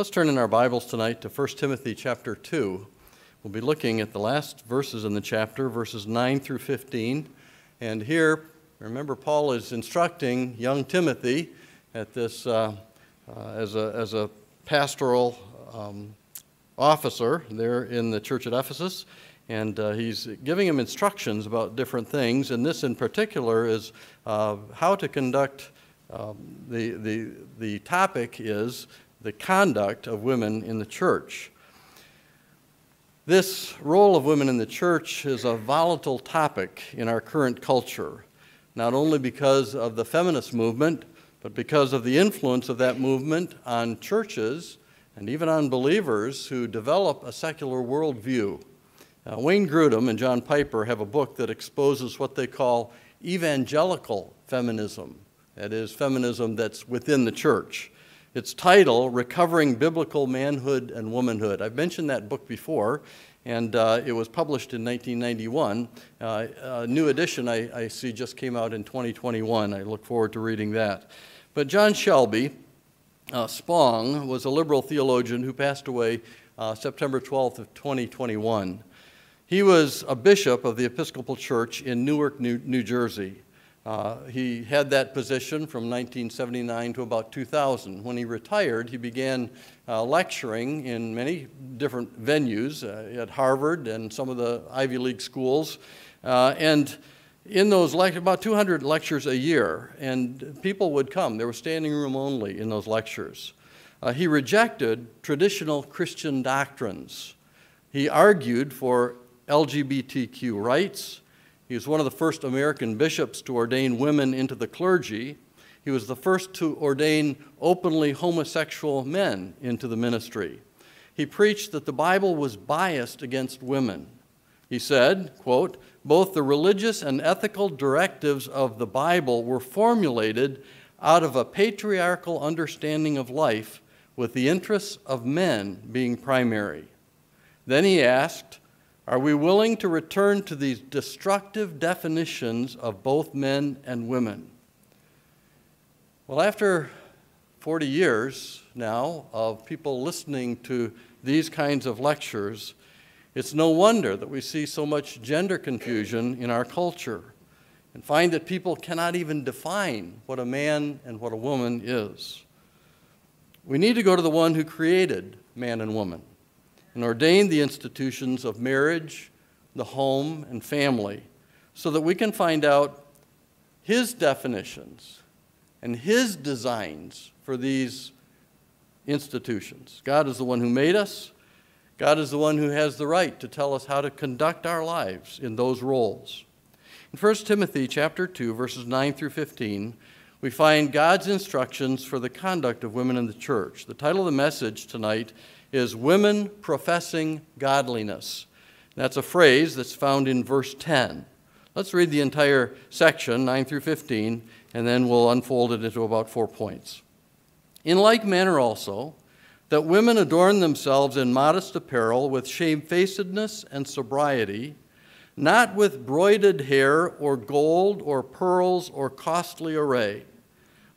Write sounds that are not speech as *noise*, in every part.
Let's turn in our Bibles tonight to 1 Timothy chapter 2. We'll be looking at the last verses in the chapter, verses 9 through 15. And here, remember, Paul is instructing young Timothy at this uh, uh, as, a, as a pastoral um, officer there in the church at Ephesus. And uh, he's giving him instructions about different things. And this, in particular, is uh, how to conduct. Um, the, the, the topic is the conduct of women in the church. This role of women in the church is a volatile topic in our current culture, not only because of the feminist movement, but because of the influence of that movement on churches and even on believers who develop a secular worldview. Uh, Wayne Grudem and John Piper have a book that exposes what they call evangelical feminism. That is, feminism that's within the church. Its title, Recovering Biblical Manhood and Womanhood. I've mentioned that book before, and uh, it was published in 1991. Uh, a new edition I, I, see just came out in 2021. I look forward to reading that. But John Shelby uh, Spong was a liberal theologian who passed away uh, September 12th of 2021. He was a bishop of the Episcopal Church in Newark, New, New Jersey. Uh, he had that position from 1979 to about 2000. When he retired, he began uh, lecturing in many different venues uh, at Harvard and some of the Ivy League schools. Uh, and in those lectures, about 200 lectures a year, and people would come. There was standing room only in those lectures. Uh, he rejected traditional Christian doctrines. He argued for LGBTQ rights he was one of the first American bishops to ordain women into the clergy. He was the first to ordain openly homosexual men into the ministry. He preached that the Bible was biased against women. He said, quote, both the religious and ethical directives of the Bible were formulated out of a patriarchal understanding of life with the interests of men being primary. Then he asked, are we willing to return to these destructive definitions of both men and women? Well, after 40 years now of people listening to these kinds of lectures, it's no wonder that we see so much gender confusion in our culture and find that people cannot even define what a man and what a woman is. We need to go to the one who created man and woman and ordained the institutions of marriage, the home, and family so that we can find out His definitions and His designs for these institutions. God is the one who made us. God is the one who has the right to tell us how to conduct our lives in those roles. In 1 Timothy chapter 2 verses 9 through 15, we find God's instructions for the conduct of women in the church. The title of the message tonight is women professing godliness. That's a phrase that's found in verse 10. Let's read the entire section, 9 through 15, and then we'll unfold it into about four points. In like manner also, that women adorn themselves in modest apparel with shamefacedness and sobriety, not with broided hair or gold or pearls or costly array,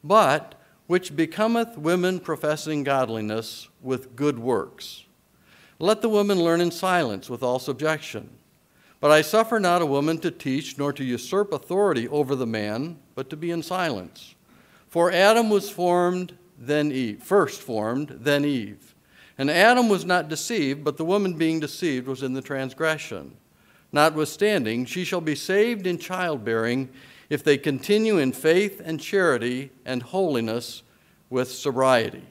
but which becometh women professing godliness with good works. Let the woman learn in silence with all subjection. But I suffer not a woman to teach, nor to usurp authority over the man, but to be in silence. For Adam was formed, then Eve, first formed, then Eve. And Adam was not deceived, but the woman being deceived was in the transgression. Notwithstanding, she shall be saved in childbearing if they continue in faith and charity and holiness with sobriety.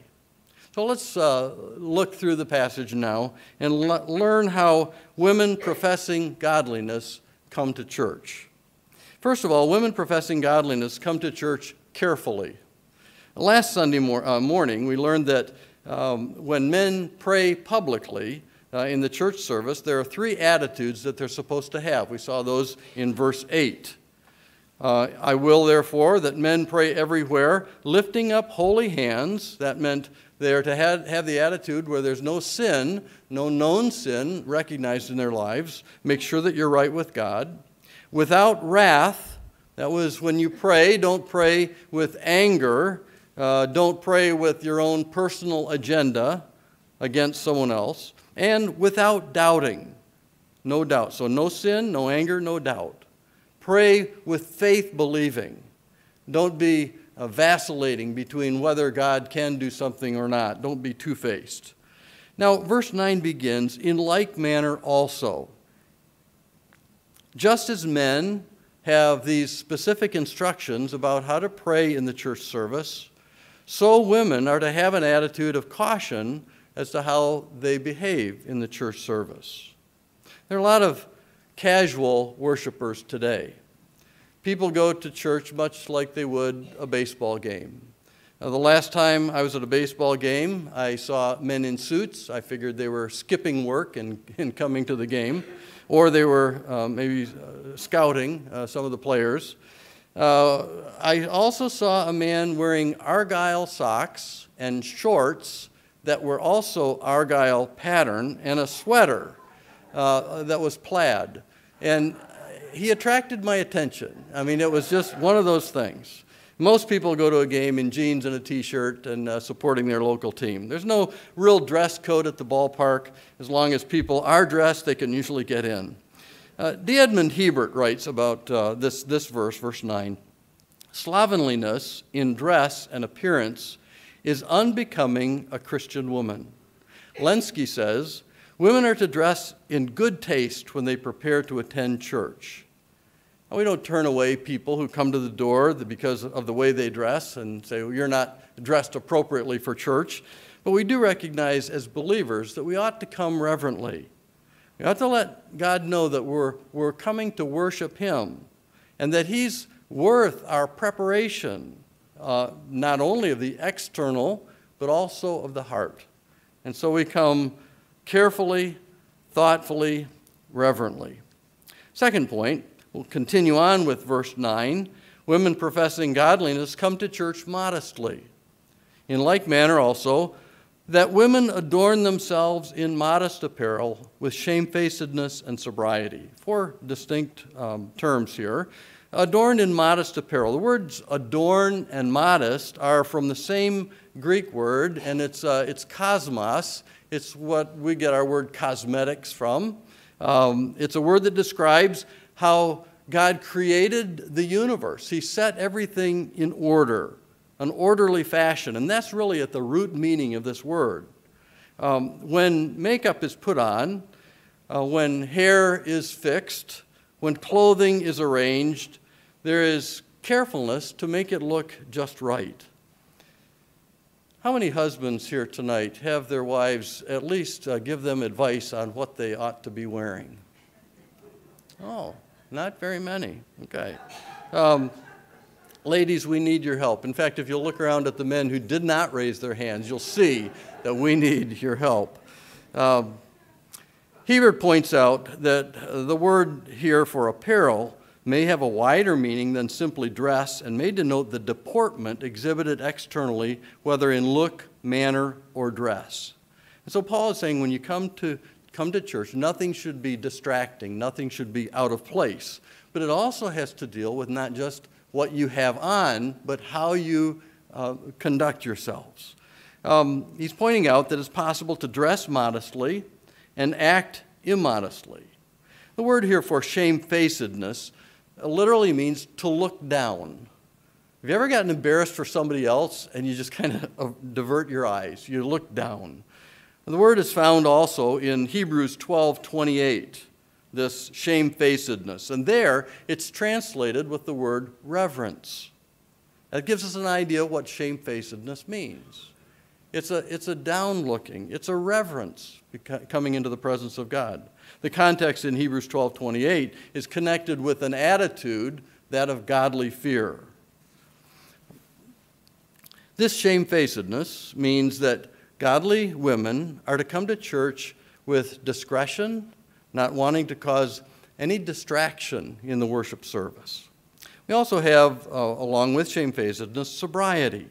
So let's uh, look through the passage now and le- learn how women professing godliness come to church. First of all, women professing godliness come to church carefully. Last Sunday mor- uh, morning, we learned that um, when men pray publicly uh, in the church service, there are three attitudes that they're supposed to have. We saw those in verse 8. Uh, I will, therefore, that men pray everywhere, lifting up holy hands. That meant they are to have, have the attitude where there's no sin, no known sin recognized in their lives. Make sure that you're right with God. Without wrath, that was when you pray, don't pray with anger, uh, don't pray with your own personal agenda, against someone else, and without doubting. No doubt. So, no sin, no anger, no doubt. Pray with faith believing. Don't be uh, vacillating between whether God can do something or not. Don't be two faced. Now, verse 9 begins In like manner also. Just as men have these specific instructions about how to pray in the church service, so women are to have an attitude of caution as to how they behave in the church service. There are a lot of casual worshipers today. People go to church much like they would a baseball game. Now, the last time I was at a baseball game, I saw men in suits. I figured they were skipping work and, and coming to the game, or they were uh, maybe uh, scouting uh, some of the players. Uh, I also saw a man wearing argyle socks and shorts that were also argyle pattern and a sweater uh, that was plaid. And he attracted my attention. I mean, it was just one of those things. Most people go to a game in jeans and a t shirt and uh, supporting their local team. There's no real dress code at the ballpark. As long as people are dressed, they can usually get in. Uh, D. Edmond Hiebert writes about uh, this, this verse, verse 9 Slovenliness in dress and appearance is unbecoming a Christian woman. Lenski says, Women are to dress in good taste when they prepare to attend church. And we don't turn away people who come to the door because of the way they dress and say, well, You're not dressed appropriately for church. But we do recognize as believers that we ought to come reverently. We ought to let God know that we're, we're coming to worship Him and that He's worth our preparation, uh, not only of the external, but also of the heart. And so we come carefully, thoughtfully, reverently. Second point, we'll continue on with verse 9. Women professing godliness come to church modestly. In like manner, also, that women adorn themselves in modest apparel with shamefacedness and sobriety. Four distinct um, terms here. Adorned in modest apparel. The words adorn and modest are from the same Greek word, and it's, uh, it's cosmos, it's what we get our word cosmetics from. Um, it's a word that describes how God created the universe. He set everything in order, an orderly fashion, and that's really at the root meaning of this word. Um, when makeup is put on, uh, when hair is fixed, when clothing is arranged, there is carefulness to make it look just right. How many husbands here tonight have their wives at least uh, give them advice on what they ought to be wearing? Oh, not very many. Okay. Um, ladies, we need your help. In fact, if you'll look around at the men who did not raise their hands, you'll see that we need your help. Um, Hiebert points out that the word here for apparel may have a wider meaning than simply dress and may denote the deportment exhibited externally, whether in look, manner, or dress. And so Paul is saying when you come to, come to church, nothing should be distracting, nothing should be out of place. But it also has to deal with not just what you have on, but how you uh, conduct yourselves. Um, he's pointing out that it's possible to dress modestly and act immodestly. The word here for shamefacedness literally means to look down. Have you ever gotten embarrassed for somebody else and you just kind of *laughs* uh, divert your eyes? You look down. The word is found also in Hebrews 12 28, this shamefacedness. And there it's translated with the word reverence. That gives us an idea of what shamefacedness means. It's a, it's a down looking, it's a reverence coming into the presence of God. The context in Hebrews 12 28 is connected with an attitude, that of godly fear. This shamefacedness means that godly women are to come to church with discretion, not wanting to cause any distraction in the worship service. We also have, uh, along with shamefacedness, sobriety.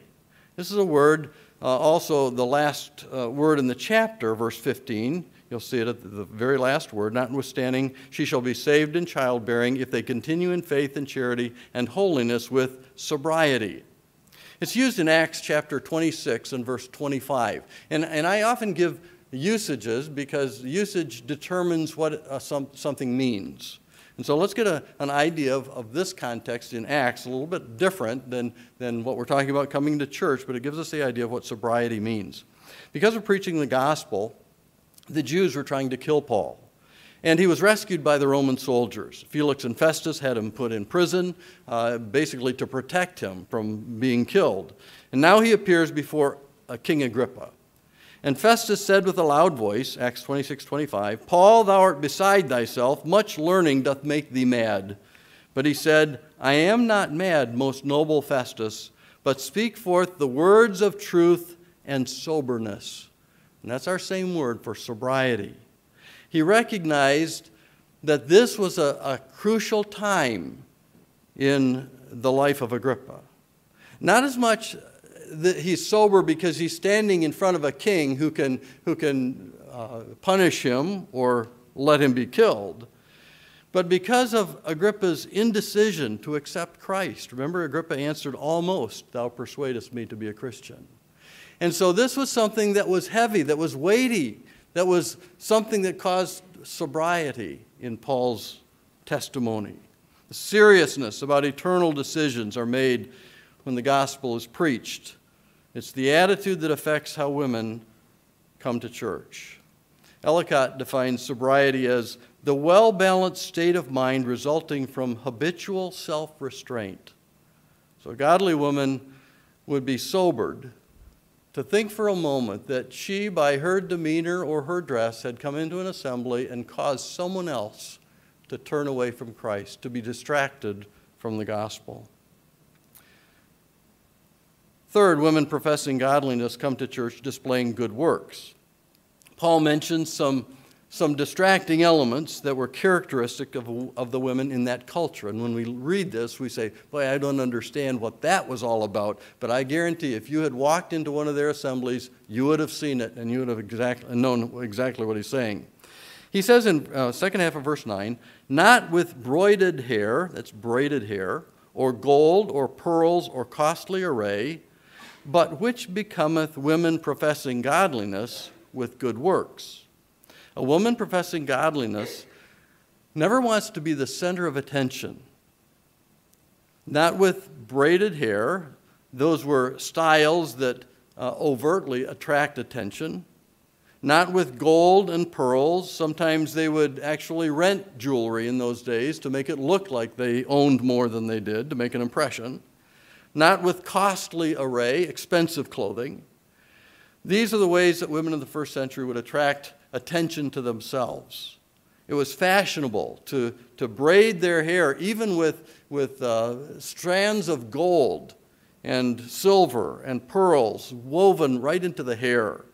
This is a word, uh, also the last uh, word in the chapter, verse 15, You'll see it at the very last word. Notwithstanding, she shall be saved in childbearing if they continue in faith and charity and holiness with sobriety. It's used in Acts chapter 26 and verse 25. And, and I often give usages because usage determines what uh, some, something means. And so let's get a, an idea of, of this context in Acts, a little bit different than, than what we're talking about coming to church, but it gives us the idea of what sobriety means. Because of preaching the gospel, the Jews were trying to kill Paul. And he was rescued by the Roman soldiers. Felix and Festus had him put in prison, uh, basically to protect him from being killed. And now he appears before uh, King Agrippa. And Festus said with a loud voice, Acts 26 25, Paul, thou art beside thyself, much learning doth make thee mad. But he said, I am not mad, most noble Festus, but speak forth the words of truth and soberness. And that's our same word for sobriety. He recognized that this was a, a crucial time in the life of Agrippa. Not as much that he's sober because he's standing in front of a king who can, who can uh, punish him or let him be killed, but because of Agrippa's indecision to accept Christ. Remember, Agrippa answered, Almost, thou persuadest me to be a Christian. And so this was something that was heavy, that was weighty, that was something that caused sobriety in Paul's testimony. The seriousness about eternal decisions are made when the gospel is preached. It's the attitude that affects how women come to church. Ellicott defines sobriety as the well balanced state of mind resulting from habitual self restraint. So, a godly woman would be sobered to think for a moment that she, by her demeanor or her dress, had come into an assembly and caused someone else to turn away from Christ, to be distracted from the gospel. Third, women professing godliness come to church displaying good works. Paul mentions some some distracting elements that were characteristic of, of the women in that culture. And when we read this, we say, Boy, I don't understand what that was all about. But I guarantee if you had walked into one of their assemblies, you would have seen it and you would have exactly, known exactly what he's saying. He says in uh, second half of verse 9, not with broided hair, that's braided hair, or gold, or pearls, or costly array, but which becometh women professing godliness with good works. A woman professing godliness never wants to be the center of attention. Not with braided hair, those were styles that uh, overtly attract attention. Not with gold and pearls. Sometimes they would actually rent jewelry in those days to make it look like they owned more than they did, to make an impression. Not with costly array, expensive clothing. These are the ways that women of the first century would attract attention to themselves. It was fashionable to, to braid their hair, even with, with uh, strands of gold and silver and pearls woven right into the hair.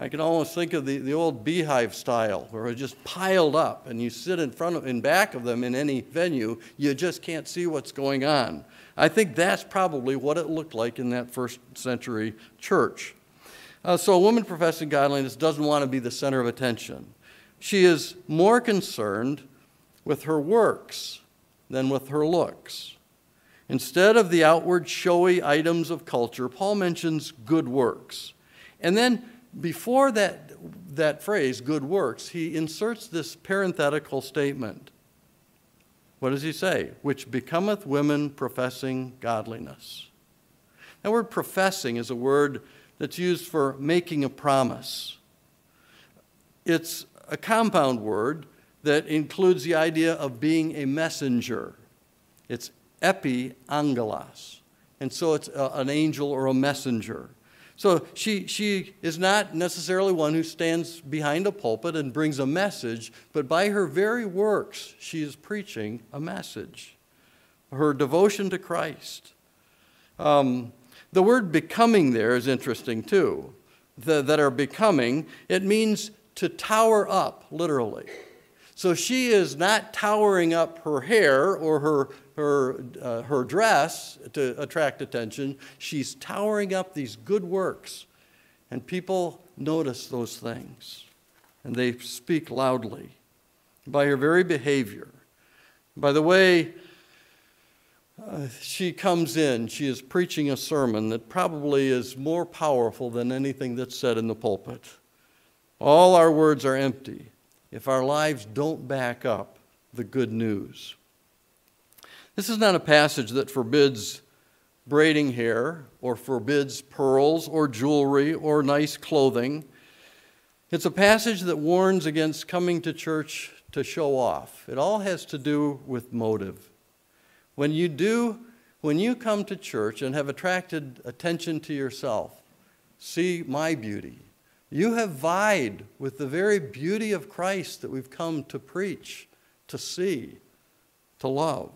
I can almost think of the, the old beehive style, where it's just piled up, and you sit in front of, in back of them in any venue, you just can't see what's going on. I think that's probably what it looked like in that first century church. Uh, so a woman professing godliness doesn't want to be the center of attention. She is more concerned with her works than with her looks. Instead of the outward showy items of culture, Paul mentions good works. And then before that, that phrase, good works, he inserts this parenthetical statement. What does he say? Which becometh women professing godliness. That word professing is a word that's used for making a promise. It's a compound word that includes the idea of being a messenger. It's epi angelos. And so it's a, an angel or a messenger. So she, she is not necessarily one who stands behind a pulpit and brings a message, but by her very works, she is preaching a message. Her devotion to Christ. Um, the word becoming there is interesting too. The, that are becoming, it means to tower up, literally. So she is not towering up her hair or her, her, uh, her dress to attract attention. She's towering up these good works. And people notice those things. And they speak loudly by her very behavior. By the way uh, she comes in, she is preaching a sermon that probably is more powerful than anything that's said in the pulpit. All our words are empty if our lives don't back up the good news. This is not a passage that forbids braiding hair or forbids pearls or jewelry or nice clothing. It's a passage that warns against coming to church to show off. It all has to do with motive. When you do, when you come to church and have attracted attention to yourself, see my beauty. You have vied with the very beauty of Christ that we've come to preach, to see, to love.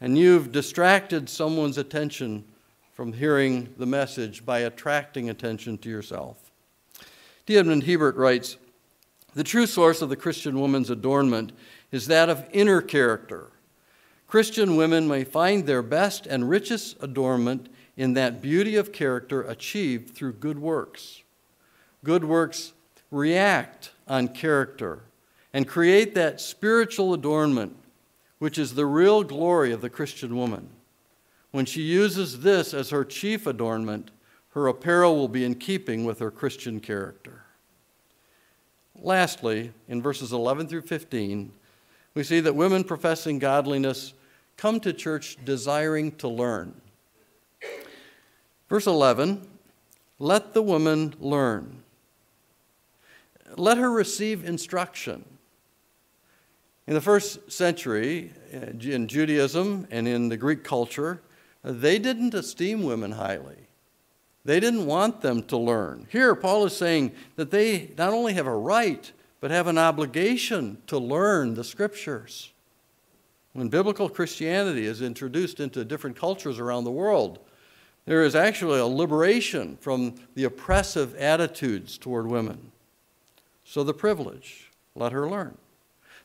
And you've distracted someone's attention from hearing the message by attracting attention to yourself. D. Edmond Hiebert writes The true source of the Christian woman's adornment is that of inner character. Christian women may find their best and richest adornment in that beauty of character achieved through good works. Good works react on character and create that spiritual adornment which is the real glory of the Christian woman. When she uses this as her chief adornment, her apparel will be in keeping with her Christian character. Lastly, in verses 11 through 15, we see that women professing godliness come to church desiring to learn. Verse 11 let the woman learn, let her receive instruction. In the first century, uh, in Judaism and in the Greek culture, they didn't esteem women highly. They didn't want them to learn. Here, Paul is saying that they not only have a right, but have an obligation to learn the scriptures. When biblical Christianity is introduced into different cultures around the world, there is actually a liberation from the oppressive attitudes toward women. So, the privilege, let her learn.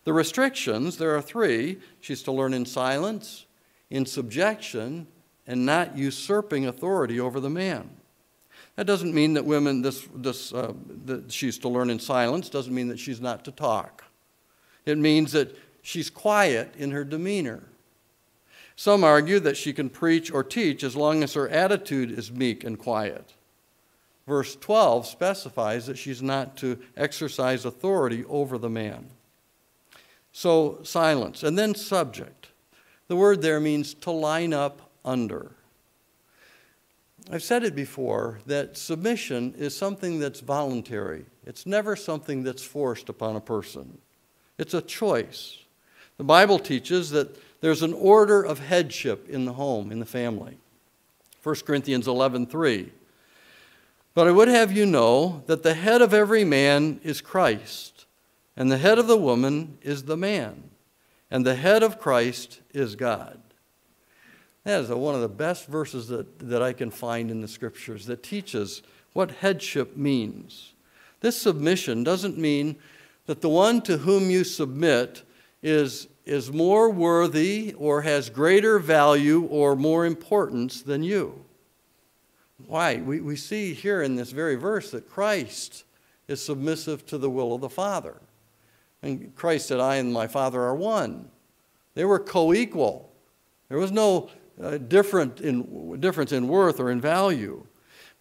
The restrictions, there are three. She's to learn in silence, in subjection, and not usurping authority over the man. That doesn't mean that women, this, this, uh, that she's to learn in silence, doesn't mean that she's not to talk. It means that she's quiet in her demeanor. Some argue that she can preach or teach as long as her attitude is meek and quiet. Verse 12 specifies that she's not to exercise authority over the man. So, silence. And then subject. The word there means to line up under. I've said it before that submission is something that's voluntary. It's never something that's forced upon a person. It's a choice. The Bible teaches that there's an order of headship in the home, in the family. 1 Corinthians 11:3. But I would have you know that the head of every man is Christ, and the head of the woman is the man, and the head of Christ is God. That is one of the best verses that, that I can find in the scriptures that teaches what headship means. This submission doesn't mean that the one to whom you submit is, is more worthy or has greater value or more importance than you. Why? We, we see here in this very verse that Christ is submissive to the will of the Father. And Christ said, I and my Father are one. They were co equal. There was no uh, different in, difference in worth or in value.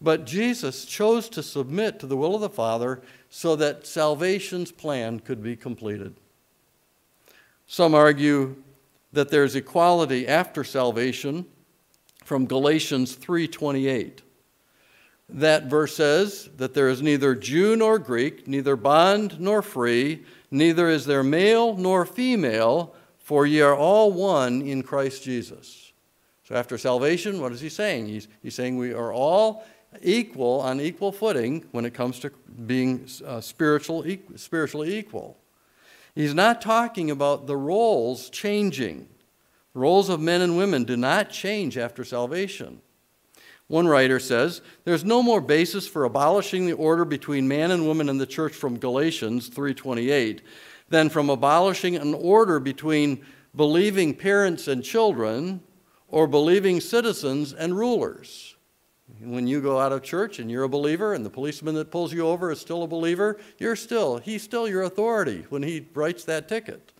But Jesus chose to submit to the will of the Father so that salvation's plan could be completed. Some argue that there's equality after salvation from Galatians 3:28. That verse says that there is neither Jew nor Greek, neither bond nor free, neither is there male nor female, for ye are all one in Christ Jesus. So after salvation, what is he saying? He's, he's saying we are all equal on equal footing when it comes to being uh, spiritual, spiritually equal. He's not talking about the roles changing. Roles of men and women do not change after salvation. One writer says, There's no more basis for abolishing the order between man and woman in the church from Galatians 3:28 than from abolishing an order between believing parents and children or believing citizens and rulers. When you go out of church and you're a believer and the policeman that pulls you over is still a believer, you're still, he's still your authority when he writes that ticket.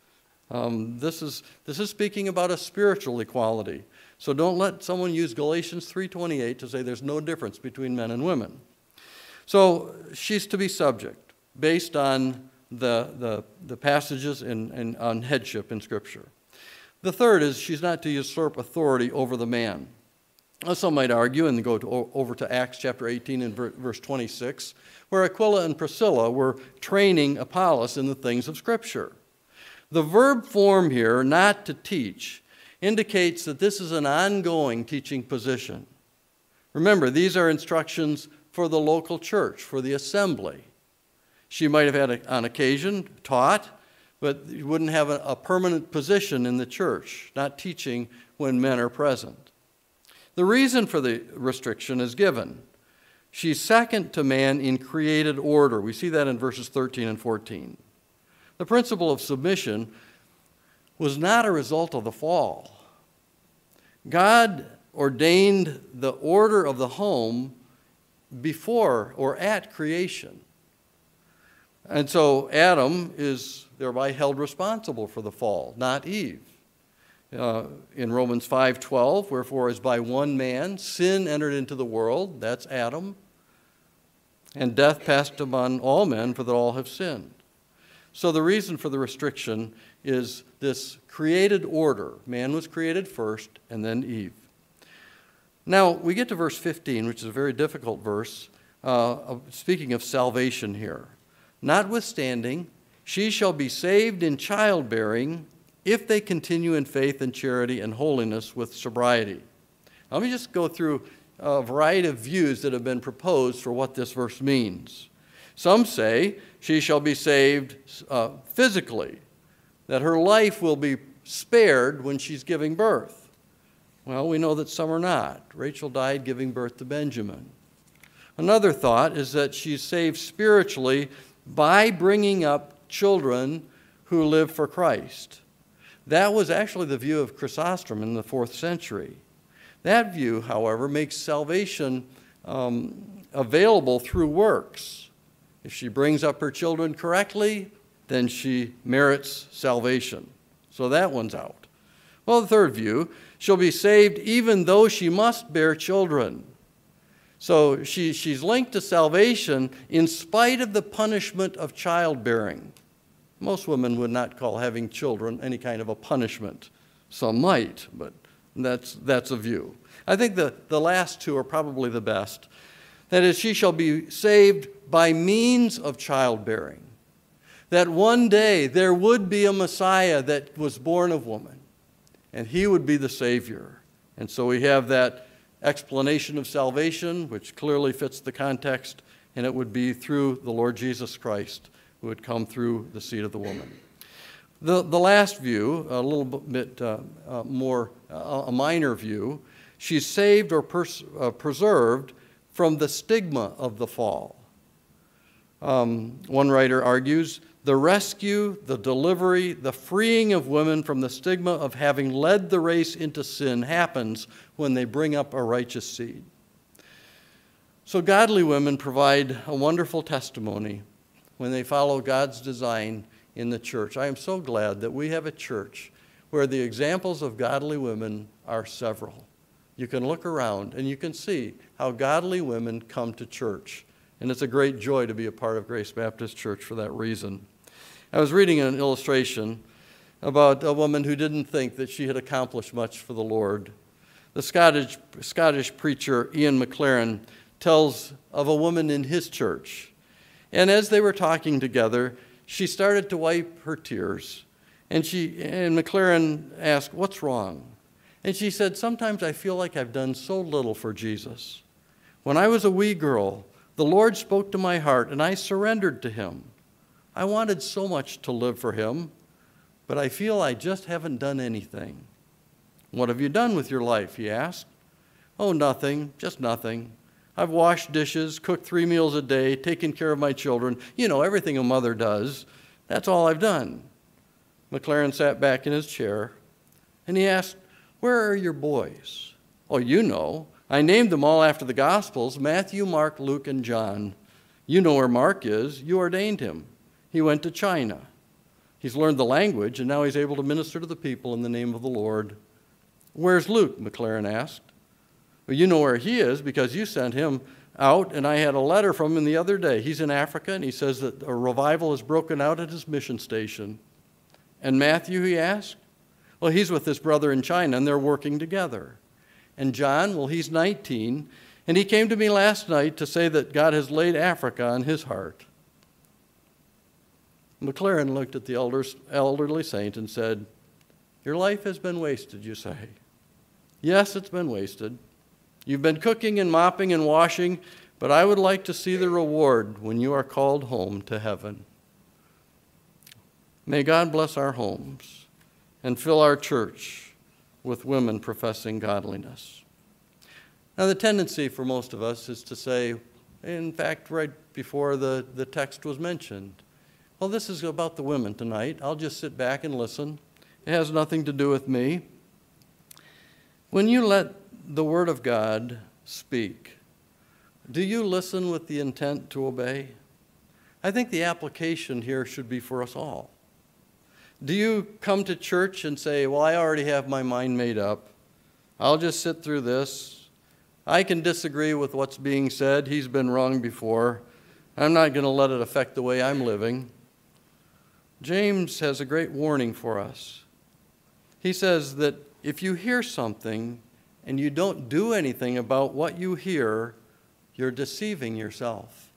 Um, this, is, this is speaking about a spiritual equality. So don't let someone use Galatians 3.28 to say there's no difference between men and women. So she's to be subject. based on the, the, the passages in, in, on headship in Scripture. The third is she's not to usurp authority over the man. Some might argue, and go to, over to Acts chapter 18 and verse 26, where Aquila and Priscilla were training Apollos in the things of Scripture. The verb form here, not to teach, indicates that this is an ongoing teaching position. Remember, these are instructions for the local church, for the assembly. She might have had, a, on occasion, taught, but you wouldn't have a, a permanent position in the church, not teaching when men are present. The reason for the restriction is given. She's second to man in created order. We see that in verses 13 and 14. The principle of submission was not a result of the fall. God ordained the order of the home before or at creation. And so Adam is thereby held responsible for the fall, not Eve. Uh, in Romans 5:12, wherefore as by one man sin entered into the world, that's Adam, and death passed upon all men for that all have sinned. So the reason for the restriction is this created order. Man was created first, and then Eve. Now, we get to verse 15, which is a very difficult verse, uh, speaking of salvation here. Notwithstanding, she shall be saved in childbearing if they continue in faith and charity and holiness with sobriety. Let me just go through a variety of views that have been proposed for what this verse means. Some say she shall be saved uh, physically, that her life will be spared when she's giving birth. Well, we know that some are not. Rachel died giving birth to Benjamin. Another thought is that she's saved spiritually by bringing up children who live for Christ. That was actually the view of Chrysostom in the fourth century. That view, however, makes salvation um, available through works. If she brings up her children correctly, then she merits salvation. So that one's out. Well, the third view, she'll be saved even though she must bear children. So she, she's linked to salvation in spite of the punishment of childbearing. Most women would not call having children any kind of a punishment. Some might, but that's, that's a view. I think the, the last two are probably the best. That is, she shall be saved by means of childbearing. That one day there would be a Messiah that was born of woman, and he would be the Savior. And so we have that explanation of salvation, which clearly fits the context, and it would be through the Lord Jesus Christ who would come through the seed of the woman. The, the last view, a little bit uh, uh, more, uh, a minor view, she's saved or pers- uh, preserved from the stigma of the fall. Um, one writer argues the rescue, the delivery, the freeing of women from the stigma of having led the race into sin happens when they bring up a righteous seed. So, godly women provide a wonderful testimony when they follow God's design in the church. I am so glad that we have a church where the examples of godly women are several. You can look around and you can see how godly women come to church. And it's a great joy to be a part of Grace Baptist Church for that reason. I was reading an illustration about a woman who didn't think that she had accomplished much for the Lord. The Scottish, Scottish preacher Ian Maclaren tells of a woman in his church. And as they were talking together, she started to wipe her tears. And, she, and Maclaren asked, What's wrong? And she said, Sometimes I feel like I've done so little for Jesus. When I was a wee girl, the Lord spoke to my heart and I surrendered to Him. I wanted so much to live for Him, but I feel I just haven't done anything. What have you done with your life? he asked. Oh, nothing, just nothing. I've washed dishes, cooked three meals a day, taken care of my children. You know, everything a mother does. That's all I've done. Maclaren sat back in his chair and he asked, Where are your boys? Oh, you know. I named them all after the Gospels Matthew, Mark, Luke, and John. You know where Mark is. You ordained him. He went to China. He's learned the language, and now he's able to minister to the people in the name of the Lord. Where's Luke? Maclaren asked. Well, you know where he is because you sent him out, and I had a letter from him the other day. He's in Africa, and he says that a revival has broken out at his mission station. And Matthew, he asked? Well, he's with his brother in China, and they're working together. And John, well, he's 19, and he came to me last night to say that God has laid Africa on his heart. Maclaren looked at the elders, elderly saint and said, Your life has been wasted, you say. Yes, it's been wasted. You've been cooking and mopping and washing, but I would like to see the reward when you are called home to heaven. May God bless our homes and fill our church with women professing godliness. Now, the tendency for most of us is to say, in fact, right before the, the text was mentioned, well, this is about the women tonight. I'll just sit back and listen. It has nothing to do with me. When you let the Word of God speak, do you listen with the intent to obey? I think the application here should be for us all. Do you come to church and say, Well, I already have my mind made up. I'll just sit through this. I can disagree with what's being said. He's been wrong before. I'm not going to let it affect the way I'm living. James has a great warning for us. He says that if you hear something and you don't do anything about what you hear, you're deceiving yourself.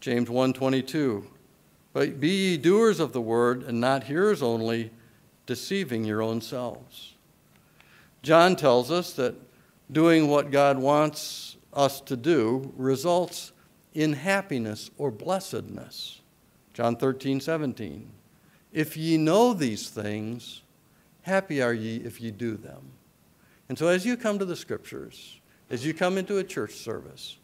James 1:22 But be ye doers of the word and not hearers only, deceiving your own selves. John tells us that doing what God wants us to do results in happiness or blessedness. John 13, 17. If ye know these things, happy are ye if ye do them. And so as you come to the scriptures, as you come into a church service,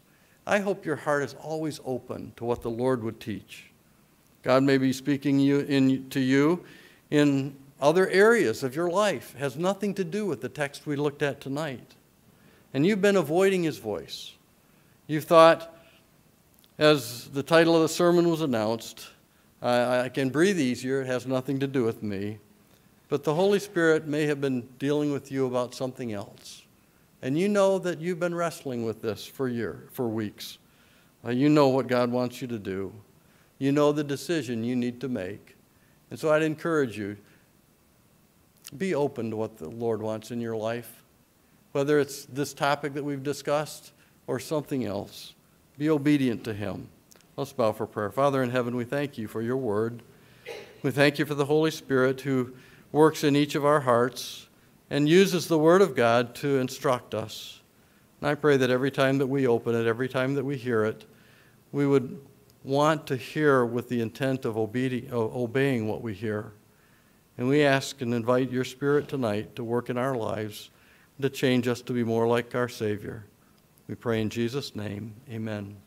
I hope your heart is always open to what the Lord would teach. God may be speaking you in, to you in other areas of your life. It has nothing to do with the text we looked at tonight. And you've been avoiding his voice. You've thought, as the title of the sermon was announced, I, I can breathe easier. It has nothing to do with me. But the Holy Spirit may have been dealing with you about something else. And you know that you've been wrestling with this for year, for weeks. Uh, you know what God wants you to do. You know the decision you need to make. And so I'd encourage you be open to what the Lord wants in your life, whether it's this topic that we've discussed or something else. Be obedient to Him. Let's bow for prayer. Father in heaven, we thank you for your word. We thank you for the Holy Spirit who works in each of our hearts and uses the word of God to instruct us. And I pray that every time that we open it, every time that we hear it, we would want to hear with the intent of obeying what we hear. And we ask and invite your Spirit tonight to work in our lives, to change us to be more like our Savior. We pray in Jesus' name. Amen.